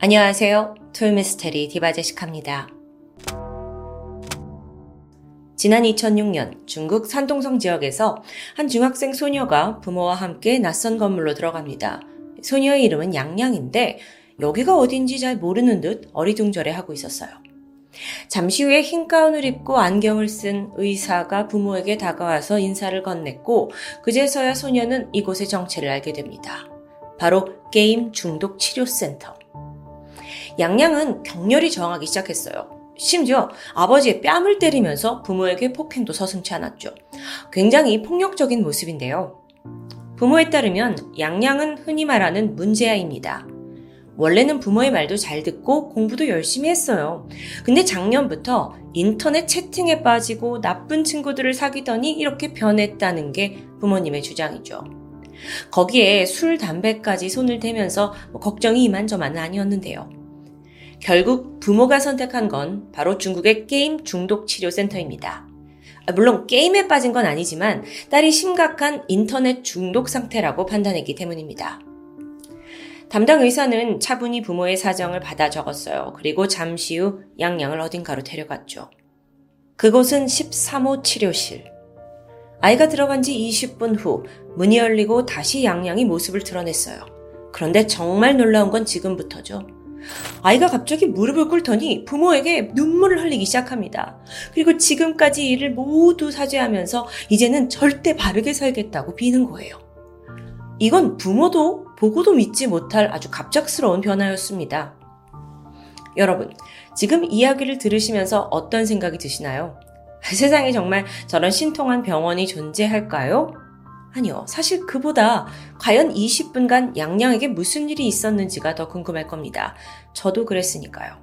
안녕하세요. 토요미스테리 디바제식합니다. 지난 2006년 중국 산동성 지역에서 한 중학생 소녀가 부모와 함께 낯선 건물로 들어갑니다. 소녀의 이름은 양양인데 여기가 어딘지 잘 모르는 듯 어리둥절해 하고 있었어요. 잠시 후에 흰 가운을 입고 안경을 쓴 의사가 부모에게 다가와서 인사를 건넸고 그제서야 소녀는 이곳의 정체를 알게 됩니다. 바로 게임 중독 치료센터. 양양은 격렬히 저항하기 시작했어요. 심지어 아버지의 뺨을 때리면서 부모에게 폭행도 서슴치 않았죠. 굉장히 폭력적인 모습인데요. 부모에 따르면 양양은 흔히 말하는 문제아입니다. 원래는 부모의 말도 잘 듣고 공부도 열심히 했어요. 근데 작년부터 인터넷 채팅에 빠지고 나쁜 친구들을 사귀더니 이렇게 변했다는 게 부모님의 주장이죠. 거기에 술, 담배까지 손을 대면서 뭐 걱정이 이만저만은 아니었는데요. 결국 부모가 선택한 건 바로 중국의 게임 중독 치료 센터입니다. 아, 물론 게임에 빠진 건 아니지만 딸이 심각한 인터넷 중독 상태라고 판단했기 때문입니다. 담당 의사는 차분히 부모의 사정을 받아 적었어요. 그리고 잠시 후 양양을 어딘가로 데려갔죠. 그곳은 13호 치료실. 아이가 들어간 지 20분 후 문이 열리고 다시 양양이 모습을 드러냈어요. 그런데 정말 놀라운 건 지금부터죠. 아이가 갑자기 무릎을 꿇더니 부모에게 눈물을 흘리기 시작합니다. 그리고 지금까지 일을 모두 사죄하면서 이제는 절대 바르게 살겠다고 비는 거예요. 이건 부모도 보고도 믿지 못할 아주 갑작스러운 변화였습니다. 여러분, 지금 이야기를 들으시면서 어떤 생각이 드시나요? 세상에 정말 저런 신통한 병원이 존재할까요? 아니요. 사실 그보다 과연 20분간 양양에게 무슨 일이 있었는지가 더 궁금할 겁니다. 저도 그랬으니까요.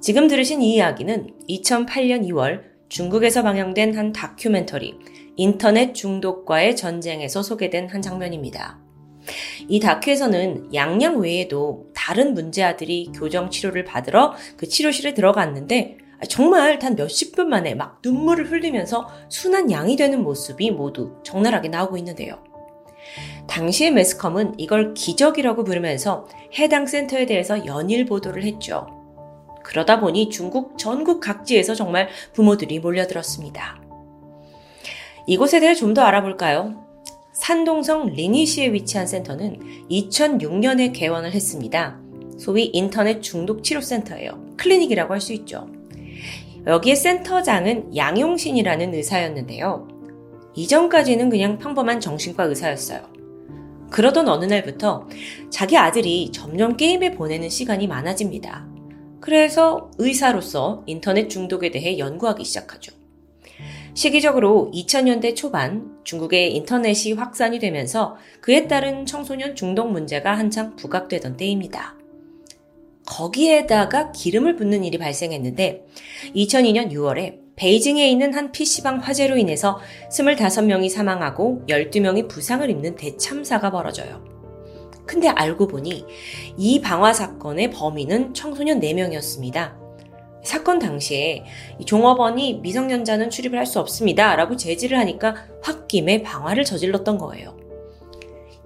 지금 들으신 이 이야기는 2008년 2월 중국에서 방영된 한 다큐멘터리 인터넷 중독과의 전쟁에서 소개된 한 장면입니다. 이 다큐에서는 양양 외에도 다른 문제아들이 교정 치료를 받으러 그 치료실에 들어갔는데 정말 단 몇십 분 만에 막 눈물을 흘리면서 순한 양이 되는 모습이 모두 적나라하게 나오고 있는데요. 당시의 매스컴은 이걸 기적이라고 부르면서 해당 센터에 대해서 연일 보도를 했죠. 그러다 보니 중국 전국 각지에서 정말 부모들이 몰려들었습니다. 이곳에 대해 좀 더 알아볼까요? 산동성 리니시에 위치한 센터는 2006년에 개원을 했습니다. 소위 인터넷 중독 치료센터예요. 클리닉이라고 할 수 있죠. 여기에 센터장은 양용신이라는 의사였는데요. 이전까지는 그냥 평범한 정신과 의사였어요. 그러던 어느 날부터 자기 아들이 점점 게임에 보내는 시간이 많아집니다. 그래서 의사로서 인터넷 중독에 대해 연구하기 시작하죠. 시기적으로 2000년대 초반 중국의 인터넷이 확산이 되면서 그에 따른 청소년 중독 문제가 한창 부각되던 때입니다. 거기에다가 기름을 붓는 일이 발생했는데 2002년 6월에 베이징에 있는 한 PC방 화재로 인해서 25명이 사망하고 12명이 부상을 입는 대참사가 벌어져요. 근데 알고 보니 이 방화 사건의 범인은 청소년 4명이었습니다. 사건 당시에 종업원이 미성년자는 출입을 할 수 없습니다. 라고 제지를 하니까 홧김에 방화를 저질렀던 거예요.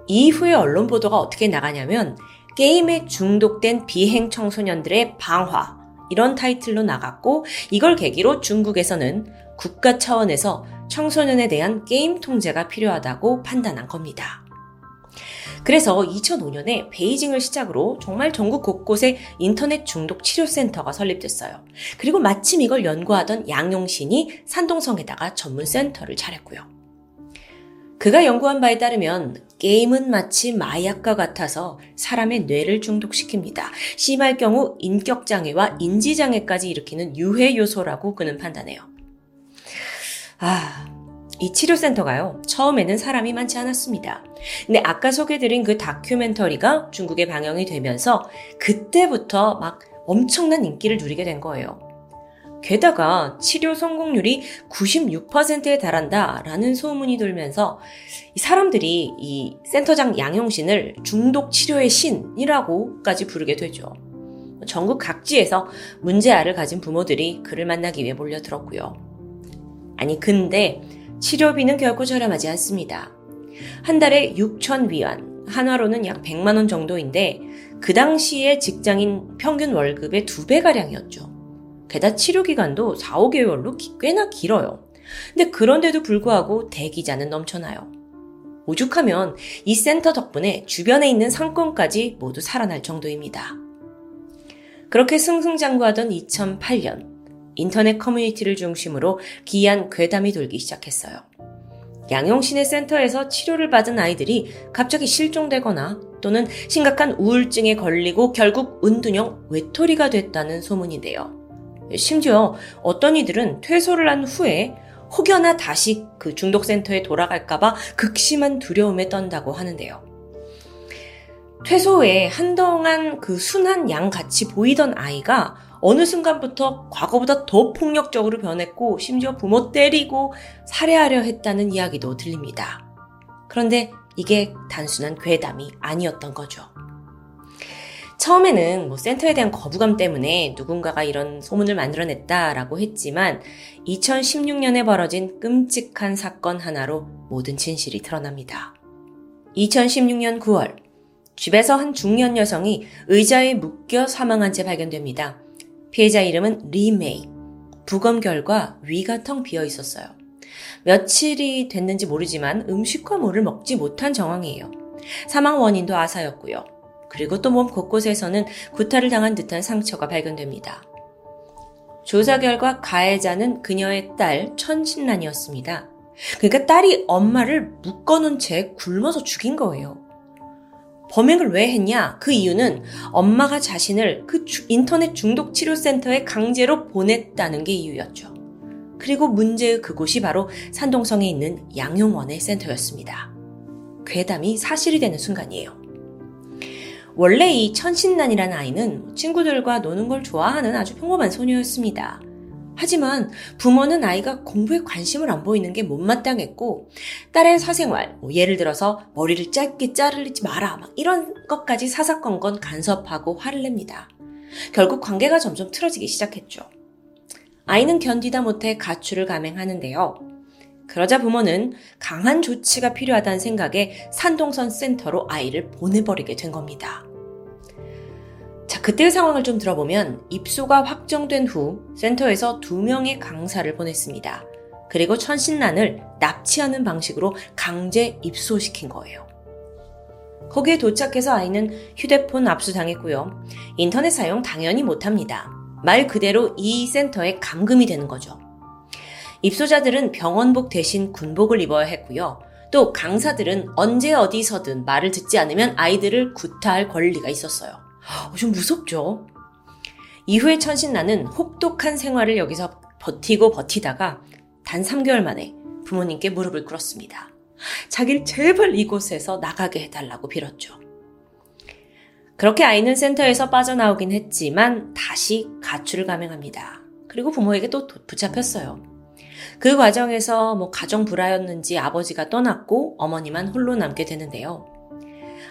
이후에 언론 보도가 어떻게 나가냐면 게임에 중독된 비행 청소년들의 방화 이런 타이틀로 나갔고 이걸 계기로 중국에서는 국가 차원에서 청소년에 대한 게임 통제가 필요하다고 판단한 겁니다. 그래서 2005년에 베이징을 시작으로 정말 전국 곳곳에 인터넷 중독 치료센터가 설립됐어요. 그리고 마침 이걸 연구하던 양용신이 산동성에다가 전문 센터를 차렸고요. 그가 연구한 바에 따르면 게임은 마치 마약과 같아서 사람의 뇌를 중독시킵니다. 심할 경우 인격장애와 인지장애까지 일으키는 유해 요소라고 그는 판단해요. 아, 이 치료센터가요, 처음에는 사람이 많지 않았습니다. 근데 아까 소개드린 그 다큐멘터리가 중국에 방영이 되면서 그때부터 막 엄청난 인기를 누리게 된 거예요. 게다가 치료 성공률이 96%에 달한다라는 소문이 돌면서 사람들이 이 센터장 양용신을 중독 치료의 신이라고까지 부르게 되죠. 전국 각지에서 문제아를 가진 부모들이 그를 만나기 위해 몰려들었고요. 아니 근데 치료비는 결코 저렴하지 않습니다. 한 달에 6천 위안, 한화로는 약 100만 원 정도인데 그 당시에 직장인 평균 월급의 두 배가량이었죠. 게다가 치료 기간도 4, 5개월로 꽤나 길어요. 근데 그런데도 불구하고 대기자는 넘쳐나요. 오죽하면 이 센터 덕분에 주변에 있는 상권까지 모두 살아날 정도입니다. 그렇게 승승장구하던 2008년 인터넷 커뮤니티를 중심으로 기이한 괴담이 돌기 시작했어요. 양용신의 센터에서 치료를 받은 아이들이 갑자기 실종되거나 또는 심각한 우울증에 걸리고 결국 은둔형 외톨이가 됐다는 소문인데요. 심지어 어떤 이들은 퇴소를 한 후에 혹여나 다시 그 중독센터에 돌아갈까봐 극심한 두려움에 떤다고 하는데요. 퇴소 후에 한동안 그 순한 양 같이 보이던 아이가 어느 순간부터 과거보다 더 폭력적으로 변했고 심지어 부모 때리고 살해하려 했다는 이야기도 들립니다. 그런데 이게 단순한 괴담이 아니었던 거죠. 처음에는 뭐 센터에 대한 거부감 때문에 누군가가 이런 소문을 만들어냈다라고 했지만 2016년에 벌어진 끔찍한 사건 하나로 모든 진실이 드러납니다. 2016년 9월, 집에서 한 중년 여성이 의자에 묶여 사망한 채 발견됩니다. 피해자 이름은 리메이. 부검 결과 위가 텅 비어 있었어요. 며칠이 됐는지 모르지만 음식과 물을 먹지 못한 정황이에요. 사망 원인도 아사였고요. 그리고 또 몸 곳곳에서는 구타를 당한 듯한 상처가 발견됩니다. 조사 결과 가해자는 그녀의 딸 천신란이었습니다. 그러니까 딸이 엄마를 묶어놓은 채 굶어서 죽인 거예요. 범행을 왜 했냐? 그 이유는 엄마가 자신을 그 인터넷 중독 치료 센터에 강제로 보냈다는 게 이유였죠. 그리고 문제의 그곳이 바로 산동성에 있는 양용원의 센터였습니다. 괴담이 사실이 되는 순간이에요. 원래 이 천신난이라는 아이는 친구들과 노는 걸 좋아하는 아주 평범한 소녀였습니다. 하지만 부모는 아이가 공부에 관심을 안 보이는 게 못마땅했고 딸의 사생활, 뭐 예를 들어서 머리를 짧게 자르지 마라 막 이런 것까지 사사건건 간섭하고 화를 냅니다. 결국 관계가 점점 틀어지기 시작했죠. 아이는 견디다 못해 가출을 감행하는데요. 그러자 부모는 강한 조치가 필요하다는 생각에 산동선 센터로 아이를 보내버리게 된 겁니다. 자, 그때의 상황을 좀 들어보면 입소가 확정된 후 센터에서 두 명의 강사를 보냈습니다. 그리고 천신난을 납치하는 방식으로 강제 입소시킨 거예요. 거기에 도착해서 아이는 휴대폰 압수당했고요. 인터넷 사용 당연히 못합니다. 말 그대로 이 센터에 감금이 되는 거죠. 입소자들은 병원복 대신 군복을 입어야 했고요. 또 강사들은 언제 어디서든 말을 듣지 않으면 아이들을 구타할 권리가 있었어요. 어, 좀 무섭죠? 이후에 천신나는 혹독한 생활을 여기서 버티고 버티다가 단 3개월 만에 부모님께 무릎을 꿇었습니다. 자기를 제발 이곳에서 나가게 해달라고 빌었죠. 그렇게 아이는 센터에서 빠져나오긴 했지만 다시 가출을 감행합니다. 그리고 부모에게 또 붙잡혔어요. 그 과정에서 뭐 가정 불화였는지 아버지가 떠났고 어머니만 홀로 남게 되는데요.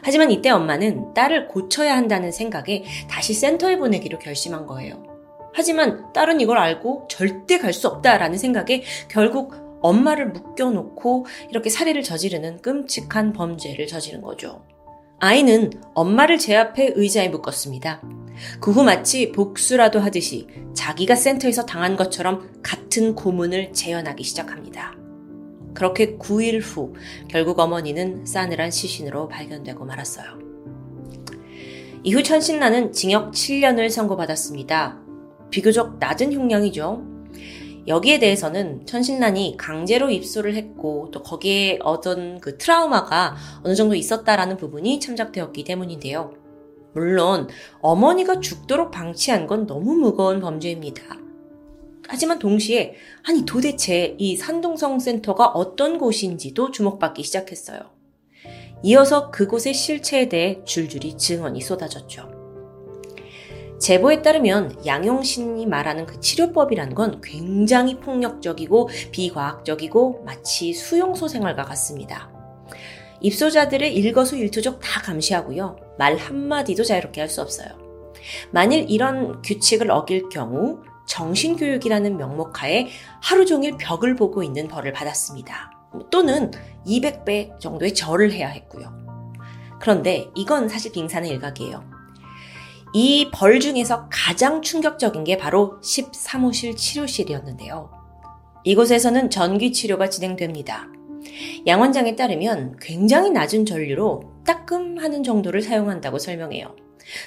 하지만 이때 엄마는 딸을 고쳐야 한다는 생각에 다시 센터에 보내기로 결심한 거예요. 하지만 딸은 이걸 알고 절대 갈 수 없다라는 생각에 결국 엄마를 묶여놓고 이렇게 살해를 저지르는 끔찍한 범죄를 저지른 거죠. 아이는 엄마를 제 앞에 의자에 묶었습니다. 그 후 마치 복수라도 하듯이 자기가 센터에서 당한 것처럼 같은 고문을 재현하기 시작합니다. 그렇게 9일 후 결국 어머니는 싸늘한 시신으로 발견되고 말았어요. 이후 천신나는 징역 7년을 선고받았습니다. 비교적 낮은 형량이죠. 여기에 대해서는 천신난이 강제로 입소를 했고 또 거기에 얻은 그 트라우마가 어느 정도 있었다라는 부분이 참작되었기 때문인데요. 물론 어머니가 죽도록 방치한 건 너무 무거운 범죄입니다. 하지만 동시에 아니 도대체 이 산동성 센터가 어떤 곳인지도 주목받기 시작했어요. 이어서 그곳의 실체에 대해 줄줄이 증언이 쏟아졌죠. 제보에 따르면 양용신이 말하는 그 치료법이란 건 굉장히 폭력적이고 비과학적이고 마치 수용소 생활과 같습니다. 입소자들의 일거수일투족 다 감시하고요. 말 한마디도 자유롭게 할 수 없어요. 만일 이런 규칙을 어길 경우 정신교육이라는 명목 하에 하루 종일 벽을 보고 있는 벌을 받았습니다. 또는 200배 정도의 절을 해야 했고요. 그런데 이건 사실 빙산의 일각이에요. 이 벌 중에서 가장 충격적인 게 바로 13호실 치료실이었는데요. 이곳에서는 전기 치료가 진행됩니다. 양 원장에 따르면 굉장히 낮은 전류로 따끔하는 정도를 사용한다고 설명해요.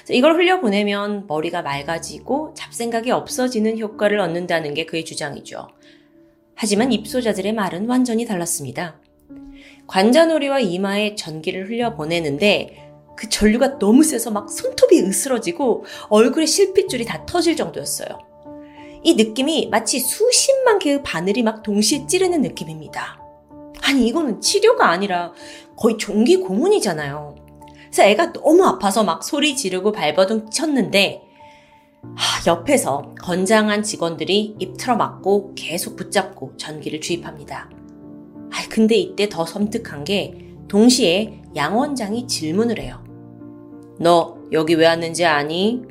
이걸 흘려보내면 머리가 맑아지고 잡생각이 없어지는 효과를 얻는다는 게 그의 주장이죠. 하지만 입소자들의 말은 완전히 달랐습니다. 관자놀이와 이마에 전기를 흘려보내는데 그 전류가 너무 세서 막 손톱이 으스러지고 얼굴에 실핏줄이 다 터질 정도였어요. 이 느낌이 마치 수십만 개의 바늘이 막 동시에 찌르는 느낌입니다. 아니, 이거는 치료가 아니라 거의 종기 고문이잖아요. 그래서 애가 너무 아파서 막 소리 지르고 발버둥 쳤는데, 하, 옆에서 건장한 직원들이 입 틀어막고 계속 붙잡고 전기를 주입합니다. 아, 근데 이때 더 섬뜩한 게 동시에 양 원장이 질문을 해요. 너 여기 왜 왔는지 아니?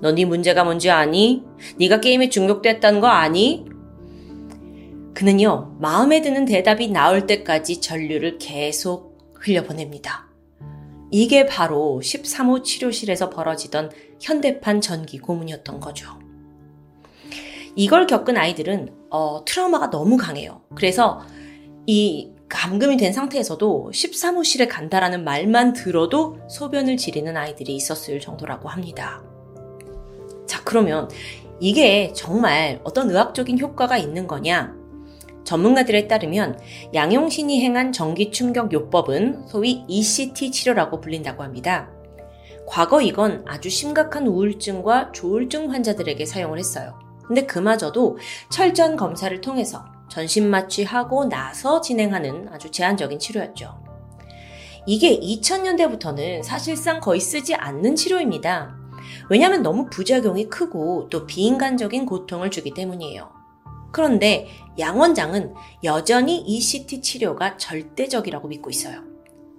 너 네 문제가 뭔지 아니? 네가 게임에 중독됐다는 거 아니? 그는요, 마음에 드는 대답이 나올 때까지 전류를 계속 흘려보냅니다. 이게 바로 13호 치료실에서 벌어지던 현대판 전기 고문이었던 거죠. 이걸 겪은 아이들은 어, 트라우마가 너무 강해요. 그래서 이 감금이 된 상태에서도 13호실에 간다라는 말만 들어도 소변을 지리는 아이들이 있었을 정도라고 합니다. 자, 그러면 이게 정말 어떤 의학적인 효과가 있는 거냐? 전문가들에 따르면 양용신이 행한 전기 충격 요법은 소위 ECT 치료라고 불린다고 합니다. 과거 이건 아주 심각한 우울증과 조울증 환자들에게 사용을 했어요. 근데 그마저도 철저한 검사를 통해서 전신 마취하고 나서 진행하는 아주 제한적인 치료였죠. 이게 2000년대부터는 사실상 거의 쓰지 않는 치료입니다. 왜냐하면 너무 부작용이 크고 또 비인간적인 고통을 주기 때문이에요. 그런데 양 원장은 여전히 ECT 치료가 절대적이라고 믿고 있어요.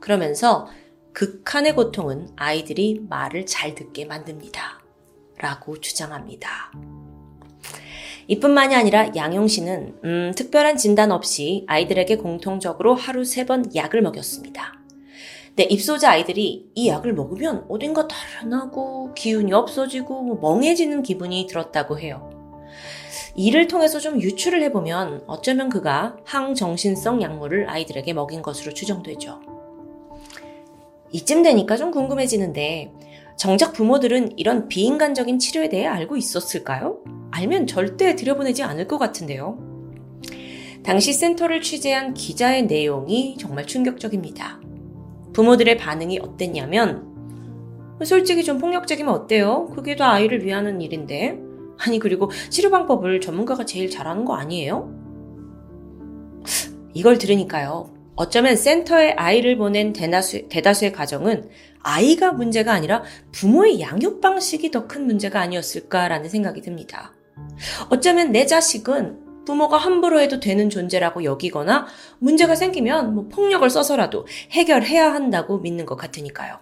그러면서 극한의 고통은 아이들이 말을 잘 듣게 만듭니다. 라고 주장합니다. 이뿐만이 아니라 양용 씨는 음, 특별한 진단 없이 아이들에게 공통적으로 하루 세 번 약을 먹였습니다. 네, 입소자 아이들이 이 약을 먹으면 어딘가 달연하고 기운이 없어지고 뭐 멍해지는 기분이 들었다고 해요. 이를 통해서 좀 유추를 해보면 어쩌면 그가 항정신성 약물을 아이들에게 먹인 것으로 추정되죠. 이쯤 되니까 좀 궁금해지는데 정작 부모들은 이런 비인간적인 치료에 대해 알고 있었을까요? 알면 절대 들여보내지 않을 것 같은데요. 당시 센터를 취재한 기자의 내용이 정말 충격적입니다. 부모들의 반응이 어땠냐면, 솔직히 좀 폭력적이면 어때요? 그게 다 아이를 위하는 일인데. 아니, 그리고 치료 방법을 전문가가 제일 잘하는 거 아니에요? 이걸 들으니까요. 어쩌면 센터에 아이를 보낸 대다수, 대다수의 가정은 아이가 문제가 아니라 부모의 양육 방식이 더 큰 문제가 아니었을까라는 생각이 듭니다. 어쩌면 내 자식은 부모가 함부로 해도 되는 존재라고 여기거나 문제가 생기면 뭐 폭력을 써서라도 해결해야 한다고 믿는 것 같으니까요.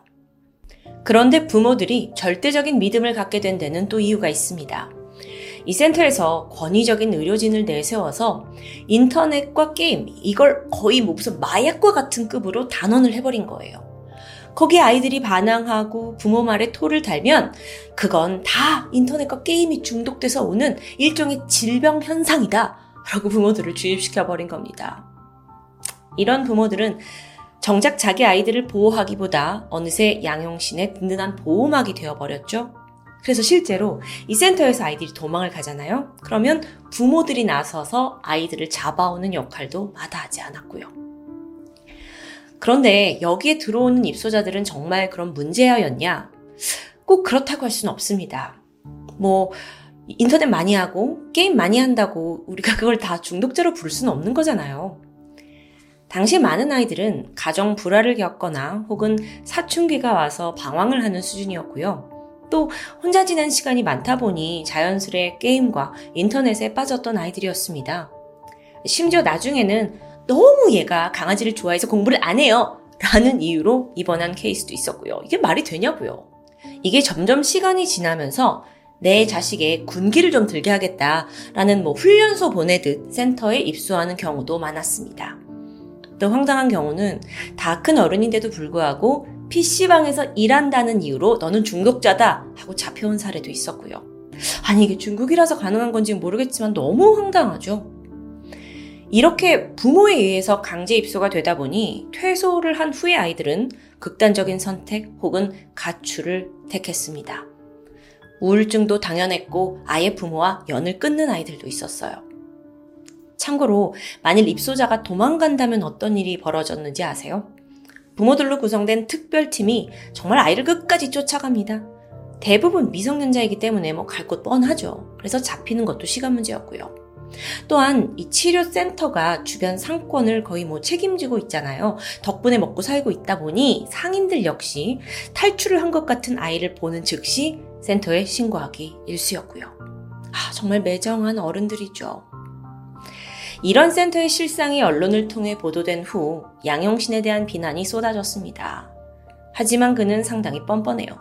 그런데 부모들이 절대적인 믿음을 갖게 된 데는 또 이유가 있습니다. 이 센터에서 권위적인 의료진을 내세워서 인터넷과 게임, 이걸 거의 뭐 무슨 마약과 같은 급으로 단언을 해버린 거예요. 거기에 아이들이 반항하고 부모 말에 토를 달면 그건 다 인터넷과 게임이 중독돼서 오는 일종의 질병 현상이다. 라고 부모들을 주입시켜버린 겁니다. 이런 부모들은 정작 자기 아이들을 보호하기보다 어느새 양용신의 든든한 보호막이 되어버렸죠. 그래서 실제로 이 센터에서 아이들이 도망을 가잖아요. 그러면 부모들이 나서서 아이들을 잡아오는 역할도 마다하지 않았고요. 그런데 여기에 들어오는 입소자들은 정말 그런 문제아였냐? 꼭 그렇다고 할 수는 없습니다. 뭐, 인터넷 많이 하고, 게임 많이 한다고 우리가 그걸 다 중독자로 부를 수는 없는 거잖아요. 당시 많은 아이들은 가정 불화를 겪거나 혹은 사춘기가 와서 방황을 하는 수준이었고요. 또 혼자 지낸 시간이 많다 보니 자연스레 게임과 인터넷에 빠졌던 아이들이었습니다. 심지어 나중에는 너무 얘가 강아지를 좋아해서 공부를 안 해요. 라는 이유로 입원한 케이스도 있었고요. 이게 말이 되냐고요. 이게 점점 시간이 지나면서 내 자식의 군기를 좀 들게 하겠다라는 뭐 훈련소 보내듯 센터에 입소하는 경우도 많았습니다. 또 황당한 경우는 다 큰 어른인데도 불구하고 PC방에서 일한다는 이유로 너는 중독자다 하고 잡혀온 사례도 있었고요. 아니 이게 중국이라서 가능한 건지 모르겠지만 너무 황당하죠. 이렇게 부모에 의해서 강제 입소가 되다 보니 퇴소를 한 후의 아이들은 극단적인 선택 혹은 가출을 택했습니다. 우울증도 당연했고 아예 부모와 연을 끊는 아이들도 있었어요. 참고로 만일 입소자가 도망간다면 어떤 일이 벌어졌는지 아세요? 부모들로 구성된 특별팀이 정말 아이를 끝까지 쫓아갑니다. 대부분 미성년자이기 때문에 뭐 갈 곳 뻔하죠. 그래서 잡히는 것도 시간 문제였고요. 또한 이 치료센터가 주변 상권을 거의 뭐 책임지고 있잖아요. 덕분에 먹고 살고 있다 보니 상인들 역시 탈출을 한 것 같은 아이를 보는 즉시 센터에 신고하기 일쑤였고요. 아, 정말 매정한 어른들이죠. 이런 센터의 실상이 언론을 통해 보도된 후 양용신에 대한 비난이 쏟아졌습니다. 하지만 그는 상당히 뻔뻔해요.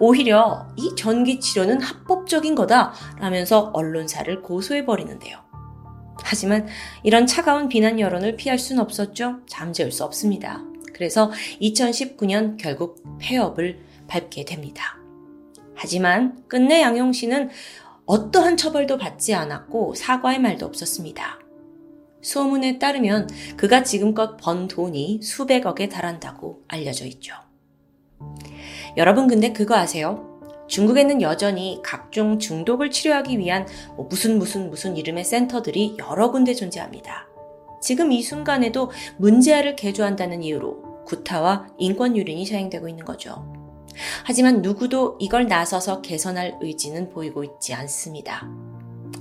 오히려 이 전기 치료는 합법적인 거다 라면서 언론사를 고소해 버리는데요. 하지만 이런 차가운 비난 여론을 피할 수는 없었죠. 잠재울 수 없습니다. 그래서 2019년 결국 폐업을 밟게 됩니다. 하지만 끝내 양용 씨는 어떠한 처벌도 받지 않았고 사과의 말도 없었습니다. 소문에 따르면 그가 지금껏 번 돈이 수백억에 달한다고 알려져 있죠. 여러분 근데 그거 아세요? 중국에는 여전히 각종 중독을 치료하기 위한 뭐 무슨 무슨 무슨 이름의 센터들이 여러 군데 존재합니다. 지금 이 순간에도 문제아를 개조한다는 이유로 구타와 인권 유린이 시행되고 있는 거죠. 하지만 누구도 이걸 나서서 개선할 의지는 보이고 있지 않습니다.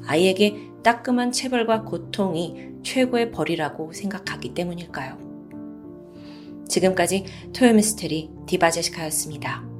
아이에게 따끔한 체벌과 고통이 최고의 벌이라고 생각하기 때문일까요? 지금까지 토요미스테리 디바제시카였습니다.